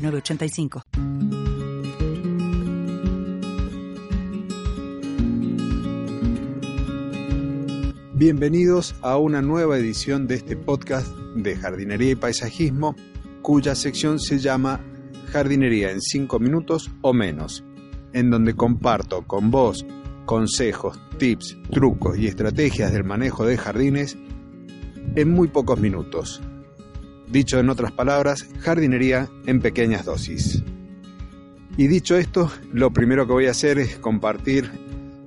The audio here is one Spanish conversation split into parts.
906985. Bienvenidos a una nueva edición de este podcast de jardinería y paisajismo, cuya sección se llama Jardinería en 5 minutos o menos, en donde comparto con vos consejos, tips, trucos y estrategias del manejo de jardines en muy pocos minutos. Dicho en otras palabras, jardinería en pequeñas dosis. Y dicho esto, lo primero que voy a hacer es compartir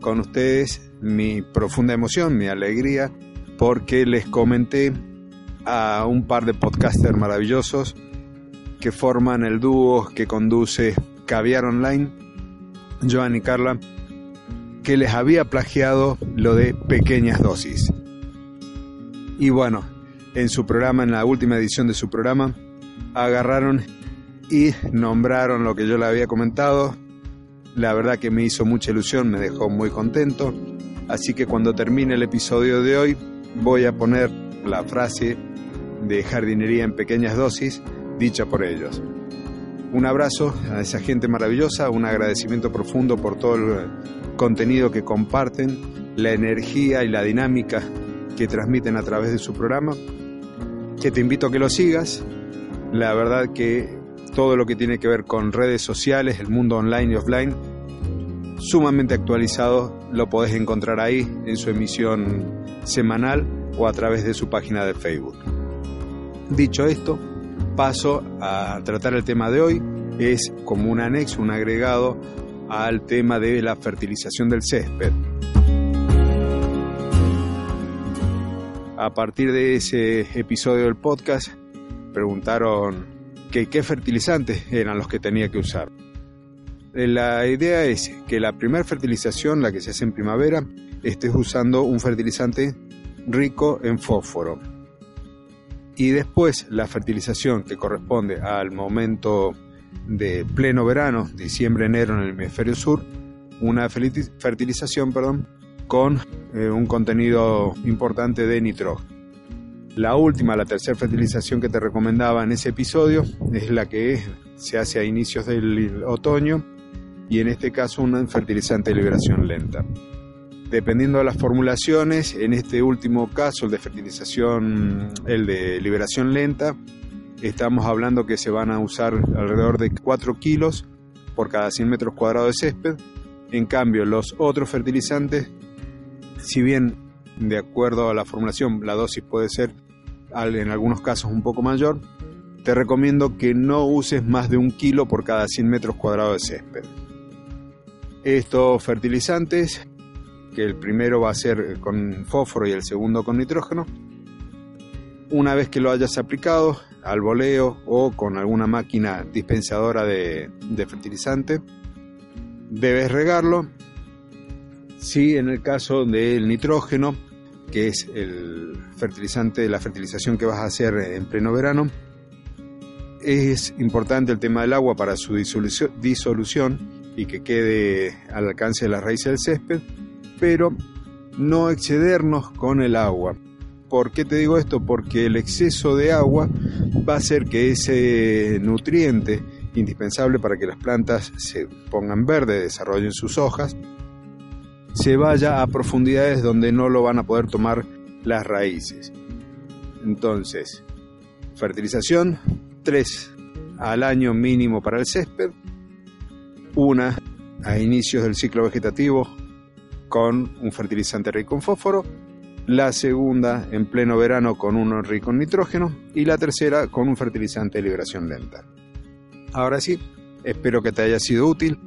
con ustedes mi profunda emoción, mi alegría, porque les comenté a un par de podcasters maravillosos que forman el dúo que conduce Caviar Online, Joan y Carla, que les había plagiado lo de pequeñas dosis. Y bueno, en su programa, en la última edición de su programa, agarraron y nombraron lo que yo le había comentado. La verdad que me hizo mucha ilusión, me dejó muy contento. Así que cuando termine el episodio de hoy, voy a poner la frase de jardinería en pequeñas dosis dicha por ellos. Un abrazo a esa gente maravillosa, un agradecimiento profundo por todo el contenido que comparten, la energía y la dinámica que transmiten a través de su programa, que te invito a que lo sigas. La verdad que todo lo que tiene que ver con redes sociales, el mundo online y offline, sumamente actualizado, lo podés encontrar ahí en su emisión semanal o a través de su página de Facebook. Dicho esto, paso a tratar el tema de hoy. Es como un anexo, un agregado al tema de la fertilización del césped. A partir de ese episodio del podcast, preguntaron qué fertilizantes eran los que tenía que usar. La idea es que la primera fertilización, la que se hace en primavera, estés usando un fertilizante rico en fósforo, y después la fertilización que corresponde al momento de pleno verano, diciembre-enero en el hemisferio sur, una fertilización perdón, con eh, un contenido importante de nitrógeno. La última, la tercera fertilización que te recomendaba en ese episodio es la que se hace a inicios del otoño y en este caso un fertilizante de liberación lenta dependiendo de las formulaciones, en este último caso, el de fertilización, el de liberación lenta, estamos hablando que se van a usar alrededor de 4 kilos por cada 100 metros cuadrados de césped. En cambio, los otros fertilizantes, si bien de acuerdo a la formulación la dosis puede ser en algunos casos un poco mayor, te recomiendo que no uses más de un kilo por cada 100 metros cuadrados de césped. Estos fertilizantes que el primero va a ser con fósforo y el segundo con nitrógeno. Una vez que lo hayas aplicado al voleo o con alguna máquina dispensadora de, fertilizante, debes regarlo. Si en el caso del nitrógeno, que es el fertilizante, la fertilización que vas a hacer en pleno verano, es importante el tema del agua para su disolución y que quede al alcance de la raíz del césped pero no excedernos con el agua. ¿Por qué te digo esto? Porque el exceso de agua va a hacer que ese nutriente indispensable para que las plantas se pongan verde, desarrollen sus hojas, se vaya a profundidades donde no lo van a poder tomar las raíces. Entonces, fertilización, tres al año mínimo para el césped, una a inicios del ciclo vegetativo con un fertilizante rico en fósforo, la segunda en pleno verano con uno rico en nitrógeno y la tercera con un fertilizante de liberación lenta. Ahora sí, espero que te haya sido útil.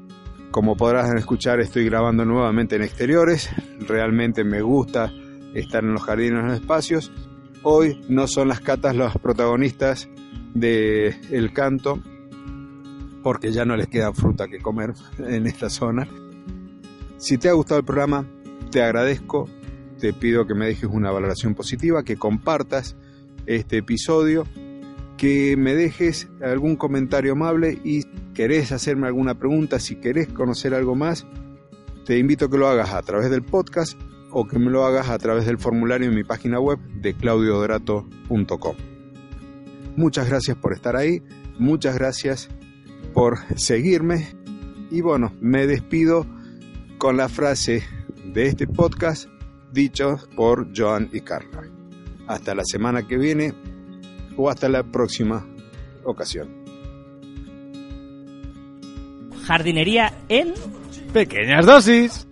Como podrás escuchar, estoy grabando nuevamente en exteriores. Realmente me gusta estar en los jardines, en los espacios. Hoy no son las catas los protagonistas del el canto, porque ya no les queda fruta que comer en esta zona. Si te ha gustado el programa, te agradezco, te pido que me dejes una valoración positiva, que compartas este episodio, que me dejes algún comentario amable y querés hacerme alguna pregunta, si querés conocer algo más, te invito a que lo hagas a través del podcast o que me lo hagas a través del formulario en mi página web de claudiodorato.com. Muchas gracias por estar ahí, muchas gracias por seguirme y bueno, me despido con la frase de este podcast dicho por Joan y Carla. Hasta la semana que viene o hasta la próxima ocasión. Jardinería en Pequeñas dosis.